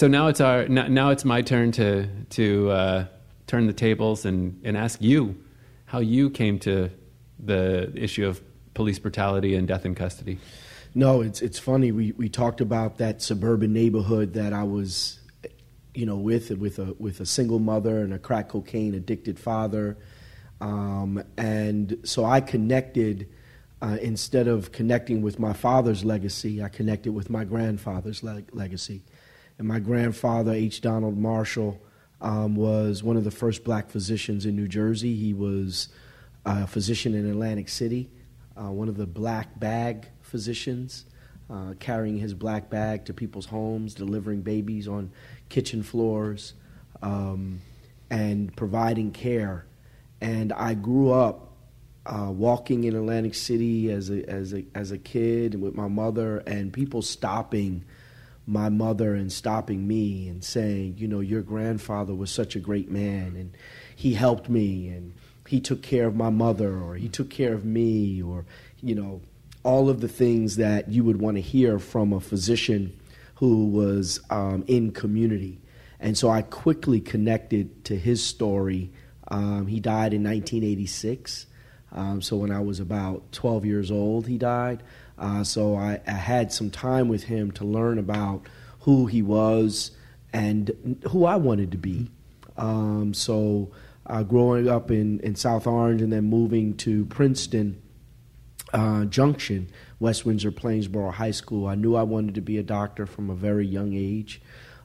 So now it's our now it's my turn to to uh, turn the tables and, and ask you how you came to the issue of police brutality and death in custody. No, it's it's funny. We we talked about that suburban neighborhood that I was, you know, with with a with a single mother and a crack cocaine addicted father, um, and so I connected. Uh, instead of connecting with my father's legacy, I connected with my grandfather's legacy. And my grandfather, H. Donald Marshall, um, was one of the first black physicians in New Jersey. He was a physician in Atlantic City, uh, one of the black bag physicians, uh, carrying his black bag to people's homes, delivering babies on kitchen floors, um, and providing care. And I grew up uh, walking in Atlantic City as a, as, a, as a kid with my mother, and people stopping my mother and stopping me and saying, you know, your grandfather was such a great man, and he helped me, and he took care of my mother, or he took care of me, or, you know, all of the things that you would want to hear from a physician who was um, in community. And so I quickly connected to his story. Um, he died in 1986. Um, so when I was about 12 years old, he died. Uh, so I, I, had some time with him to learn about who he was and who I wanted to be. Um, so uh, growing up in, in South Orange and then moving to Princeton uh, Junction, West Windsor Plainsboro High School, I knew I wanted to be a doctor from a very young age.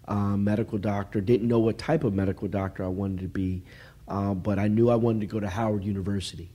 Uh, medical doctor, didn't know what type of medical doctor I wanted to be, uh, but I knew I wanted to go to Howard University.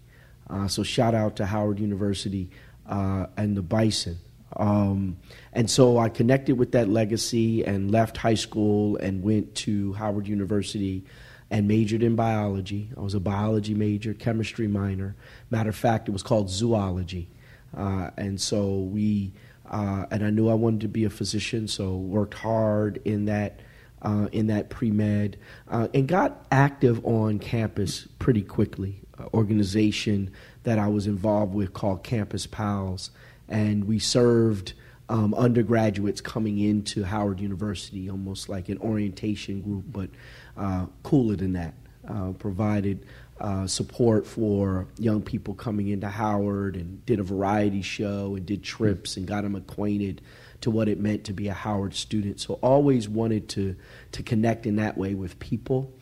Uh, so shout out to Howard University uh, and the Bison. Um, and so I connected with that legacy and left high school and went to Howard University and majored in biology. I was a biology major, chemistry minor. Matter of fact, it was called zoology. Uh, and so we, uh, and I knew I wanted to be a physician, so worked hard in that. Uh, in that pre med, uh, and got active on campus pretty quickly organization that I was involved with called Campus Pals, and we served um, undergraduates coming into Howard University, almost like an orientation group, but uh, cooler than that. Uh, provided uh, support for young people coming into Howard and did a variety show and did trips and got them acquainted to what it meant to be a Howard student. So always wanted to to connect in that way with people.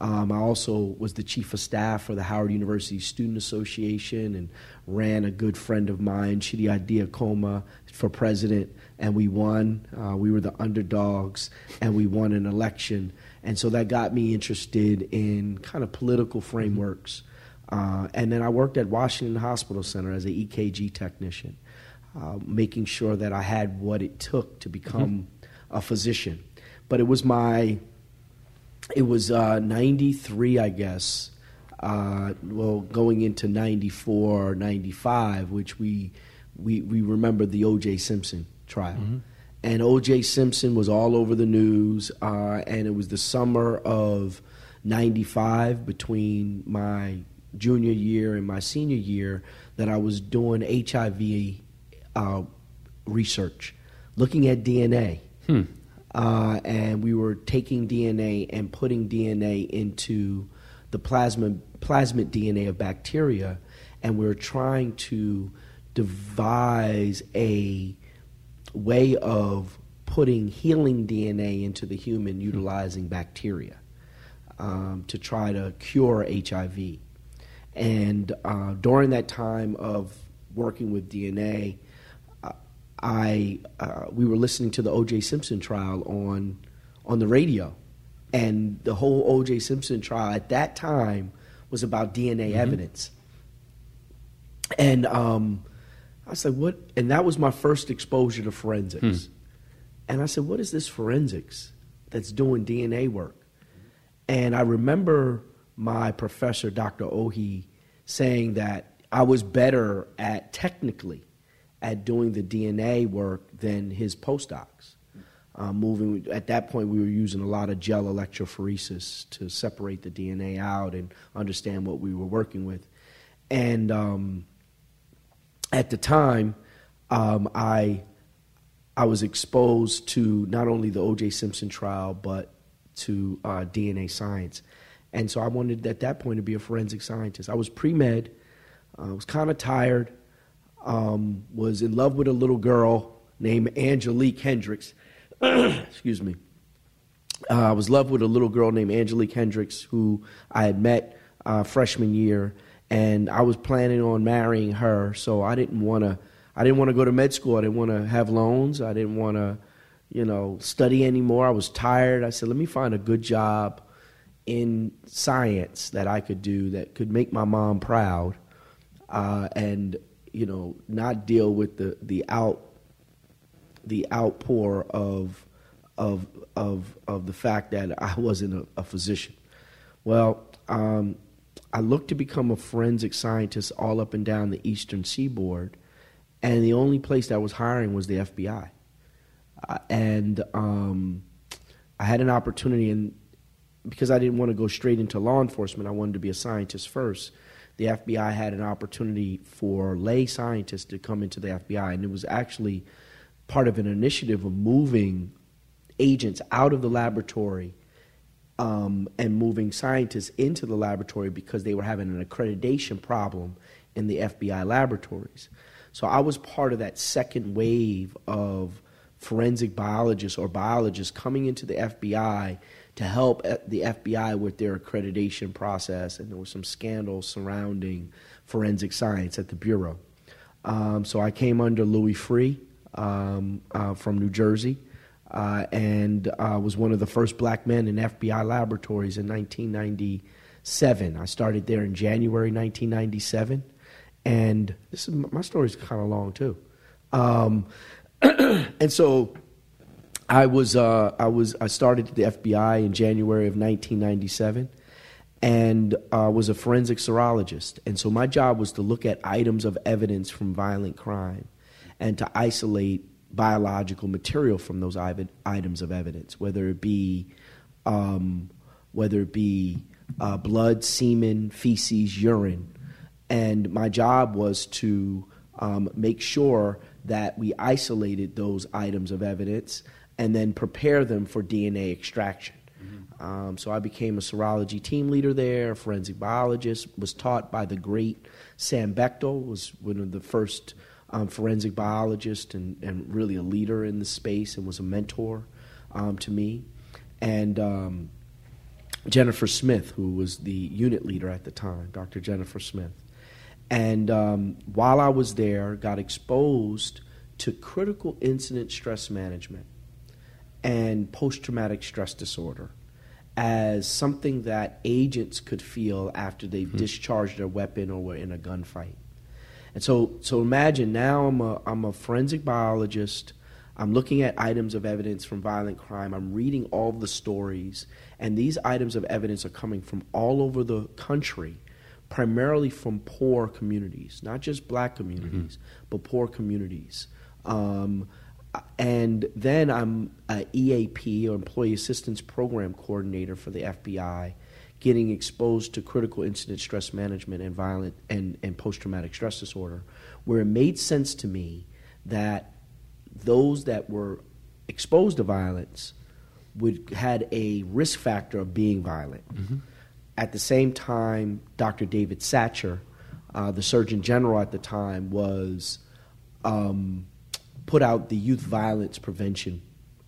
Um, I also was the chief of staff for the Howard University Student Association and ran a good friend of mine, Chidi Diakoma, for president, and we won. Uh, we were the underdogs, and we won an election. And so that got me interested in kind of political frameworks. Uh, and then I worked at Washington Hospital Center as an EKG technician, uh, making sure that I had what it took to become mm-hmm. a physician. But it was my it was uh, 93, I guess. Uh, well, going into 94 or 95, which we, we, we remember the O.J. Simpson trial. Mm-hmm. And O.J. Simpson was all over the news, uh, and it was the summer of 95 between my junior year and my senior year that I was doing HIV uh, research, looking at DNA. Hmm uh, and we were taking DNA and putting DNA into the plasma, plasmid DNA of bacteria, and we were trying to devise a way of putting healing DNA into the human utilizing bacteria um, to try to cure HIV. And uh, during that time of working with DNA, I uh, we were listening to the O.J. Simpson trial on on the radio, and the whole O.J. Simpson trial at that time was about DNA mm-hmm. evidence. And um, I said, "What?" And that was my first exposure to forensics. Hmm. And I said, "What is this forensics that's doing DNA work?" And I remember my professor, Dr. Ohi, saying that I was better at technically at doing the DNA work than his postdocs. Uh, moving at that point, we were using a lot of gel electrophoresis to separate the DNA out and understand what we were working with. And um, at the time, um, I I was exposed to not only the O.J. Simpson trial, but to uh, DNA science. And so I wanted at that point to be a forensic scientist. I was pre med, I uh, was kind of tired, um, was in love with a little girl named Angelique Hendricks. Excuse me. Uh, I was in love with a little girl named Angelique Hendricks who I had met uh, freshman year, and I was planning on marrying her. So I didn't want to. I didn't want to go to med school. I didn't want to have loans. I didn't want to, you know, study anymore. I was tired. I said, let me find a good job in science that I could do that could make my mom proud, uh, and you know, not deal with the the out the outpour of of of of the fact that I wasn't a, a physician. Well, um, I looked to become a forensic scientist all up and down the eastern seaboard, and the only place that was hiring was the FBI. Uh, and um, I had an opportunity, and because I didn't want to go straight into law enforcement, I wanted to be a scientist first. The FBI had an opportunity for lay scientists to come into the FBI, and it was actually part of an initiative of moving agents out of the laboratory um, and moving scientists into the laboratory because they were having an accreditation problem in the FBI laboratories. So I was part of that second wave of forensic biologists or biologists coming into the FBI to help the FBI with their accreditation process, and there was some scandals surrounding forensic science at the Bureau. Um, so I came under Louis Freeh um, uh, from New Jersey uh, and uh, was one of the first black men in FBI laboratories in 1997. I started there in January 1997, and this is my story's kind of long too. Um, and so I was uh, I was I started at the FBI in January of 1997 and uh, was a forensic serologist. And so my job was to look at items of evidence from violent crime and to isolate biological material from those items of evidence, whether it be um, whether it be uh, blood, semen, feces, urine, and my job was to um, make sure that we isolated those items of evidence and then prepare them for DNA extraction. Mm-hmm. Um, so I became a serology team leader there, forensic biologist, was taught by the great Sam Bechtel, was one of the first um, forensic biologist and, and really a leader in the space and was a mentor um, to me. And um, Jennifer Smith, who was the unit leader at the time, Dr. Jennifer Smith. And um, while I was there, got exposed to critical incident stress management and post traumatic stress disorder as something that agents could feel after they've mm-hmm. discharged their weapon or were in a gunfight. And so, so imagine now I'm a, I'm a forensic biologist. I'm looking at items of evidence from violent crime. I'm reading all the stories. And these items of evidence are coming from all over the country, primarily from poor communities, not just black communities, mm-hmm. but poor communities. Um, and then I'm an EAP or Employee Assistance Program Coordinator for the FBI getting exposed to critical incident stress management and violent and, and post traumatic stress disorder, where it made sense to me that those that were exposed to violence would had a risk factor of being violent. Mm-hmm. At the same time, Dr. David Satcher, uh, the Surgeon General at the time, was um, put out the Youth Violence Prevention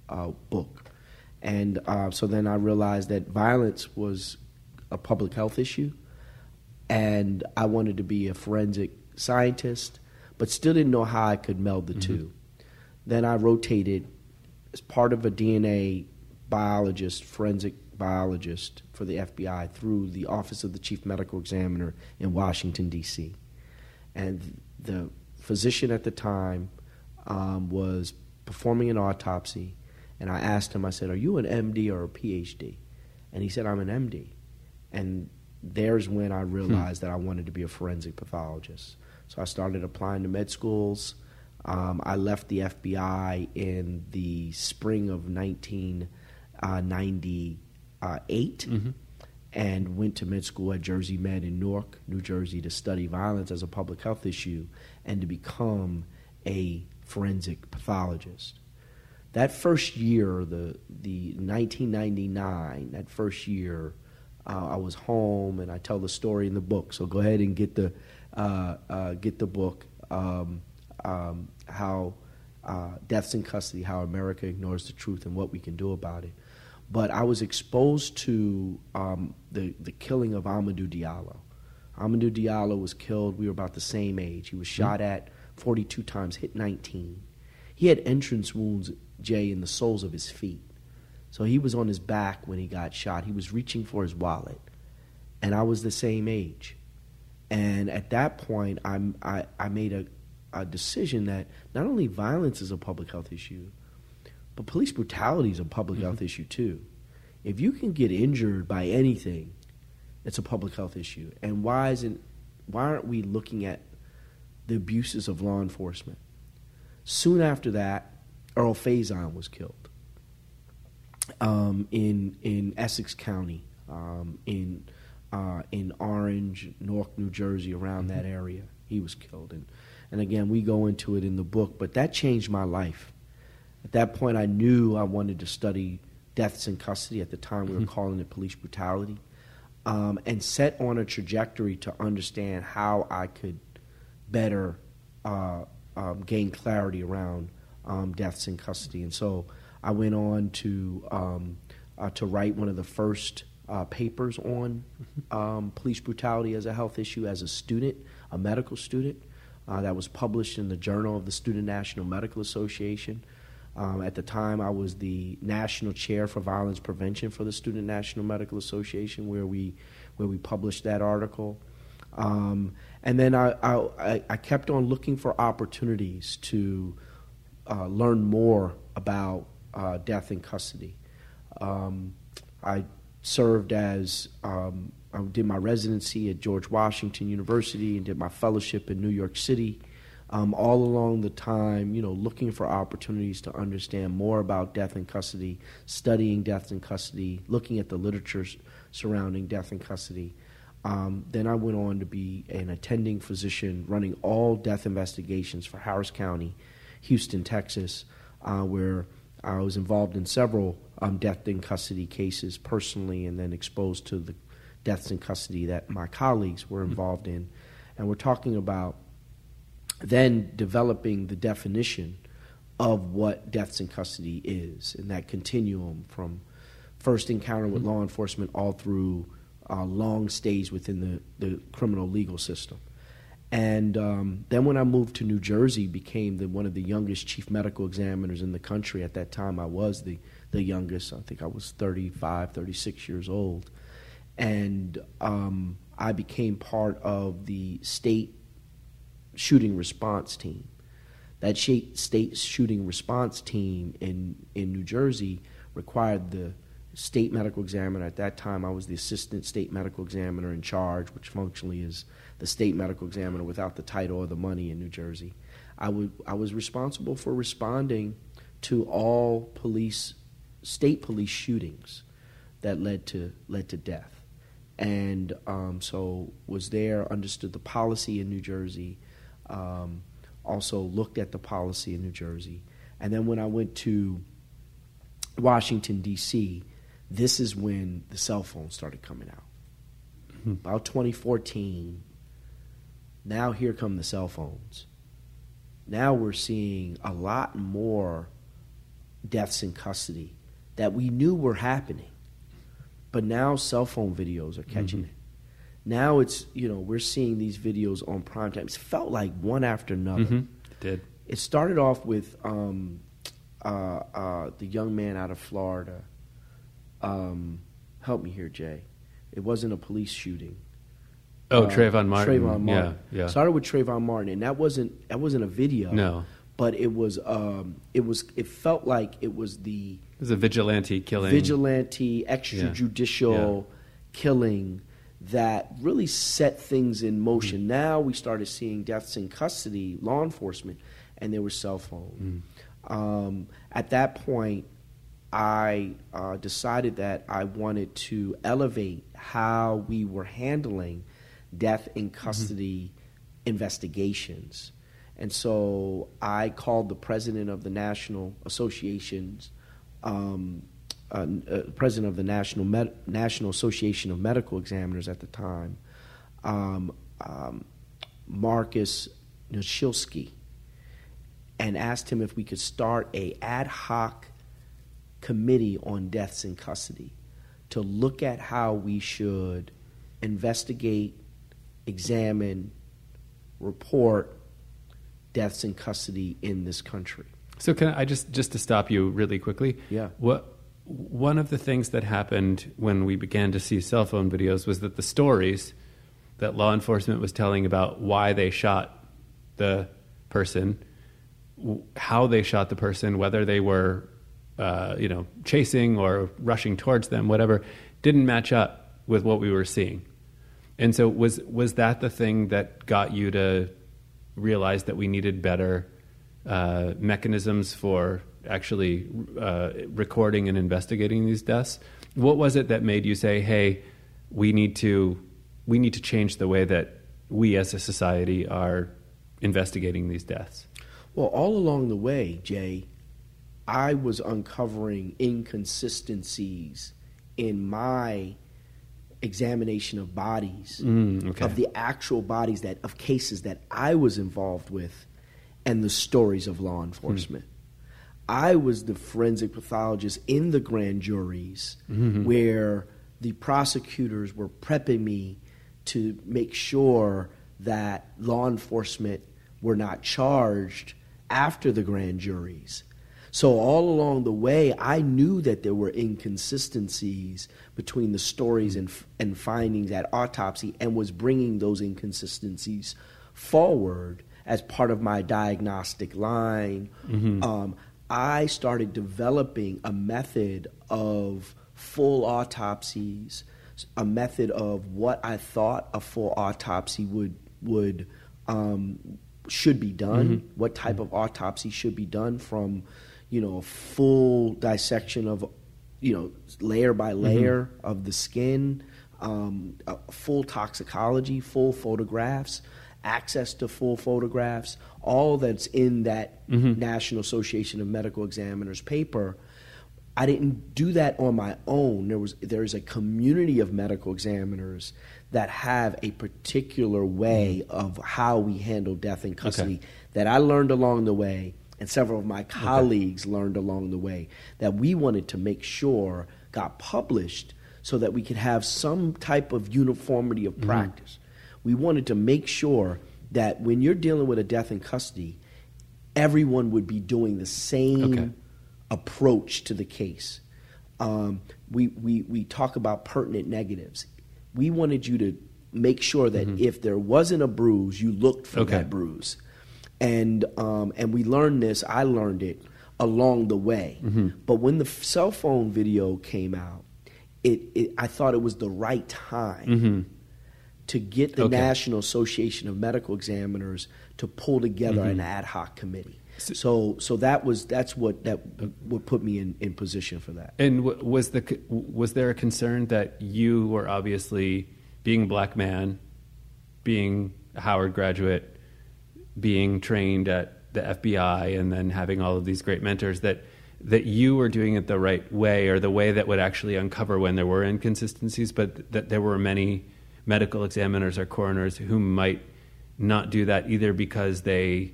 uh, book, and uh, so then I realized that violence was a public health issue, and I wanted to be a forensic scientist, but still didn't know how I could meld the mm-hmm. two. Then I rotated as part of a DNA biologist, forensic biologist for the FBI through the Office of the Chief Medical Examiner in Washington, D.C. And the physician at the time um, was performing an autopsy, and I asked him, I said, Are you an MD or a PhD? And he said, I'm an MD. And there's when I realized hmm. that I wanted to be a forensic pathologist. So I started applying to med schools. Um, I left the FBI in the spring of 1998 mm-hmm. and went to med school at Jersey Med in Newark, New Jersey, to study violence as a public health issue and to become a forensic pathologist. that first year, the the 1999, that first year, uh, I was home, and I tell the story in the book. So go ahead and get the uh, uh, get the book. Um, um, how uh, deaths in custody, how America ignores the truth, and what we can do about it. But I was exposed to um, the the killing of Amadou Diallo. Amadou Diallo was killed. We were about the same age. He was mm-hmm. shot at 42 times, hit 19. He had entrance wounds, Jay, in the soles of his feet. So he was on his back when he got shot. He was reaching for his wallet. And I was the same age. And at that point, I'm, I, I made a, a decision that not only violence is a public health issue, but police brutality is a public mm-hmm. health issue too. If you can get injured by anything, it's a public health issue. And why isn't why aren't we looking at the abuses of law enforcement? Soon after that, Earl Faison was killed um, in in Essex County, um, in uh, in Orange, Newark, New Jersey, around mm-hmm. that area. He was killed, and and again we go into it in the book. But that changed my life. At that point, I knew I wanted to study deaths in custody. At the time, we were mm-hmm. calling it police brutality, um, and set on a trajectory to understand how I could better uh, um, gain clarity around um, deaths in custody. And so I went on to um, uh, to write one of the first uh, papers on um, police brutality as a health issue as a student, a medical student. Uh, that was published in the Journal of the Student National Medical Association. Um, at the time, I was the national chair for violence prevention for the Student National Medical Association, where we where we published that article. Um, and then I, I, I, kept on looking for opportunities to uh, learn more about uh, death in custody. Um, I served as um, I did my residency at George Washington University and did my fellowship in New York City. Um, all along the time, you know, looking for opportunities to understand more about death in custody, studying death in custody, looking at the literature surrounding death in custody. Um, then I went on to be an attending physician running all death investigations for Harris County, Houston, Texas, uh, where I was involved in several um, death in custody cases personally, and then exposed to the deaths in custody that my colleagues were mm-hmm. involved in. And we're talking about then developing the definition of what deaths in custody is, and that continuum from first encounter with mm-hmm. law enforcement all through uh, long stays within the, the criminal legal system. And um, then when I moved to New Jersey, became the, one of the youngest chief medical examiners in the country. At that time, I was the, the youngest. I think I was 35, 36 years old. And um, I became part of the state shooting response team. That state shooting response team in, in New Jersey required the state medical examiner. At that time, I was the assistant state medical examiner in charge, which functionally is the state medical examiner without the title or the money in New Jersey. I, would, I was responsible for responding to all police, state police shootings that led to, led to death. And um, so was there, understood the policy in New Jersey, um, also looked at the policy in New Jersey. And then when I went to Washington, D.C., this is when the cell phone started coming out. Mm-hmm. About 2014, now here come the cell phones. Now we're seeing a lot more deaths in custody that we knew were happening. But now cell phone videos are catching mm-hmm. it. Now it's, you know, we're seeing these videos on prime time. It felt like one after another. Mm-hmm. It did. It started off with um, uh, uh, the young man out of Florida um, help me here, Jay. It wasn't a police shooting. Oh, uh, Trayvon Martin. Trayvon Martin. Yeah, yeah. Started with Trayvon Martin, and that wasn't that wasn't a video. No, but it was um, it was it felt like it was the it was a vigilante killing, vigilante extrajudicial yeah. killing that really set things in motion. Mm. Now we started seeing deaths in custody, law enforcement, and there were cell phones. Mm. Um, at that point, I uh, decided that I wanted to elevate how we were handling death in mm-hmm. custody mm-hmm. investigations. And so I called the president of the National Associations, um, uh, uh, president of the National, Med- National Association of Medical Examiners at the time, um, um, Marcus Nashelsky, and asked him if we could start a ad hoc committee on deaths in custody to look at how we should investigate, examine, report deaths in custody in this country. So can I just just to stop you really quickly? Yeah. What one of the things that happened when we began to see cell phone videos was that the stories that law enforcement was telling about why they shot the person, how they shot the person, whether they were, uh, you know, chasing or rushing towards them, whatever, didn't match up with what we were seeing. And so was was that the thing that got you to realize that we needed better uh, mechanisms for actually uh, recording and investigating these deaths. What was it that made you say, "Hey, we need to we need to change the way that we as a society are investigating these deaths"? Well, all along the way, Jay, I was uncovering inconsistencies in my examination of bodies Mm, okay. of the actual bodies that of cases that I was involved with and the stories of law enforcement. I was the forensic pathologist in the grand juries where the prosecutors were prepping me to make sure that law enforcement were not charged after the grand juries. So all along the way, I knew that there were inconsistencies between the stories and, and findings at autopsy, and was bringing those inconsistencies forward as part of my diagnostic line. Um, I started developing a method of full autopsies, a method of what I thought a full autopsy would would um, should be done, what type of autopsy should be done from, you know, a full dissection of, you know, layer by mm-hmm. layer of the skin, um, a full toxicology, full photographs, access to full photographs, all that's in that mm-hmm. National Association of Medical Examiners paper. I didn't do that on my own. There was there is a community of medical examiners that have a particular way mm-hmm. of how we handle death in custody that I learned along the way, and several of my colleagues learned along the way that we wanted to make sure got published so that we could have some type of uniformity of practice. We wanted to make sure that when you're dealing with a death in custody, everyone would be doing the same Okay. approach to the case. Um, we, we, we talk about pertinent negatives. We wanted you to make sure that if there wasn't a bruise, you looked for Okay. that bruise. And, um, and we learned this, I learned it along the way. Mm-hmm. But when the cell phone video came out, it, it, I thought it was the right time mm-hmm. to get the Okay. National Association of Medical Examiners to pull together an mm-hmm. ad hoc committee. So, so that was that's what that what put me in, in position for that. And w- was the was there a concern that you were obviously being a black man, being a Howard graduate, being trained at the FBI, and then having all of these great mentors that that you were doing it the right way or the way that would actually uncover when there were inconsistencies, but that there were many medical examiners or coroners who might not do that either because they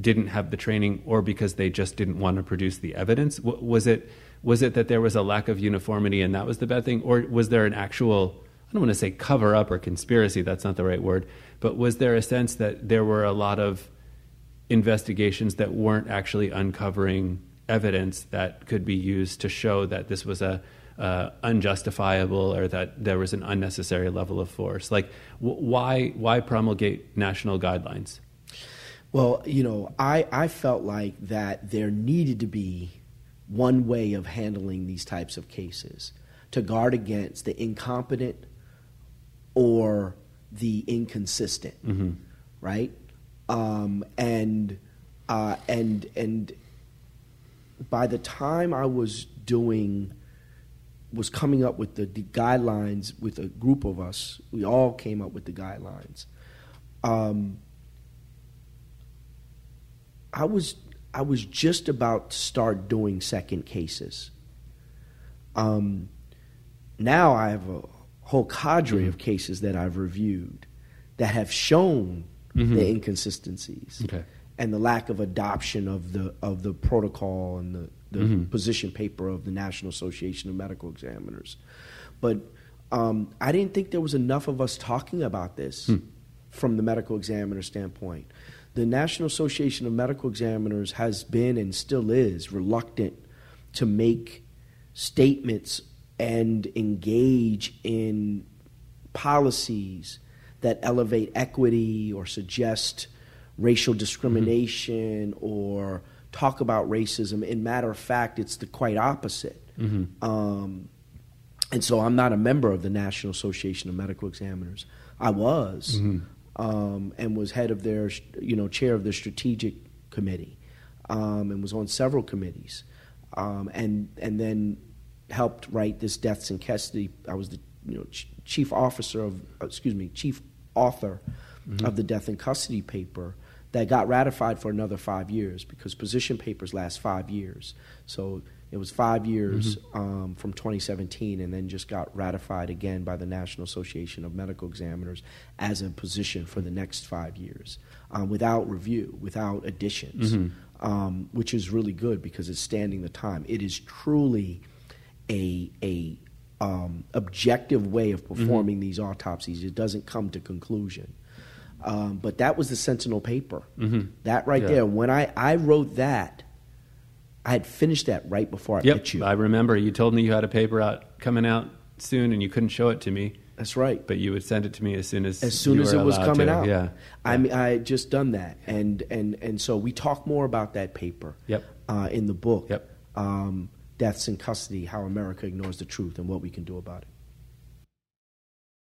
didn't have the training or because they just didn't want to produce the evidence? Was it was it that there was a lack of uniformity and that was the bad thing, or was there an actual I don't want to say cover up or conspiracy, that's not the right word, but was there a sense that there were a lot of investigations that weren't actually uncovering evidence that could be used to show that this was a uh, unjustifiable or that there was an unnecessary level of force. Like, w- why why promulgate national guidelines? Well, you know, I, I felt like that there needed to be one way of handling these types of cases to guard against the incompetent or the inconsistent, right? Um, and uh, and and by the time I was doing was coming up with the, the guidelines with a group of us, we all came up with the guidelines. Um, I was I was just about to start doing second cases. Um, now I have a whole cadre of cases that I've reviewed that have shown Mhm. the inconsistencies Okay. and the lack of adoption of the of the protocol and the, the Mhm. position paper of the National Association of Medical Examiners. But um, I didn't think there was enough of us talking about this Hmm. from the medical examiner standpoint. The National Association of Medical Examiners has been and still is reluctant to make statements and engage in policies that elevate equity or suggest racial discrimination or talk about racism. In matter of fact, it's the quite opposite. Mhm. Um, and so I'm not a member of the National Association of Medical Examiners. I was, Mhm. um, and was head of their, you know, chair of the strategic committee, um, and was on several committees, um, and and then helped write this deaths in custody. I was the you know ch- chief officer of, excuse me, chief author of the death in custody paper that got ratified for another five years because position papers last five years. So it was five years um, from 2017 and then just got ratified again by the National Association of Medical Examiners as a position for the next five years um, without review, without additions, um, which is really good because it's standing the time. It is truly a, a um, objective way of performing these autopsies. It doesn't come to conclusion. Um, but that was the Sentinel paper. Mhm. That right Yeah. there. When I, I wrote that, I had finished that right before I Yep. met you. I remember you told me you had a paper out coming out soon, and you couldn't show it to me, That's right. but you would send it to me as soon as As soon as it was coming to. out, Yeah. I mean, I had just done that, and and and so we talk more about that paper. Yep. Uh, in the book. Yep. Um, Deaths in custody: How America Ignores the Truth and What We Can Do About it.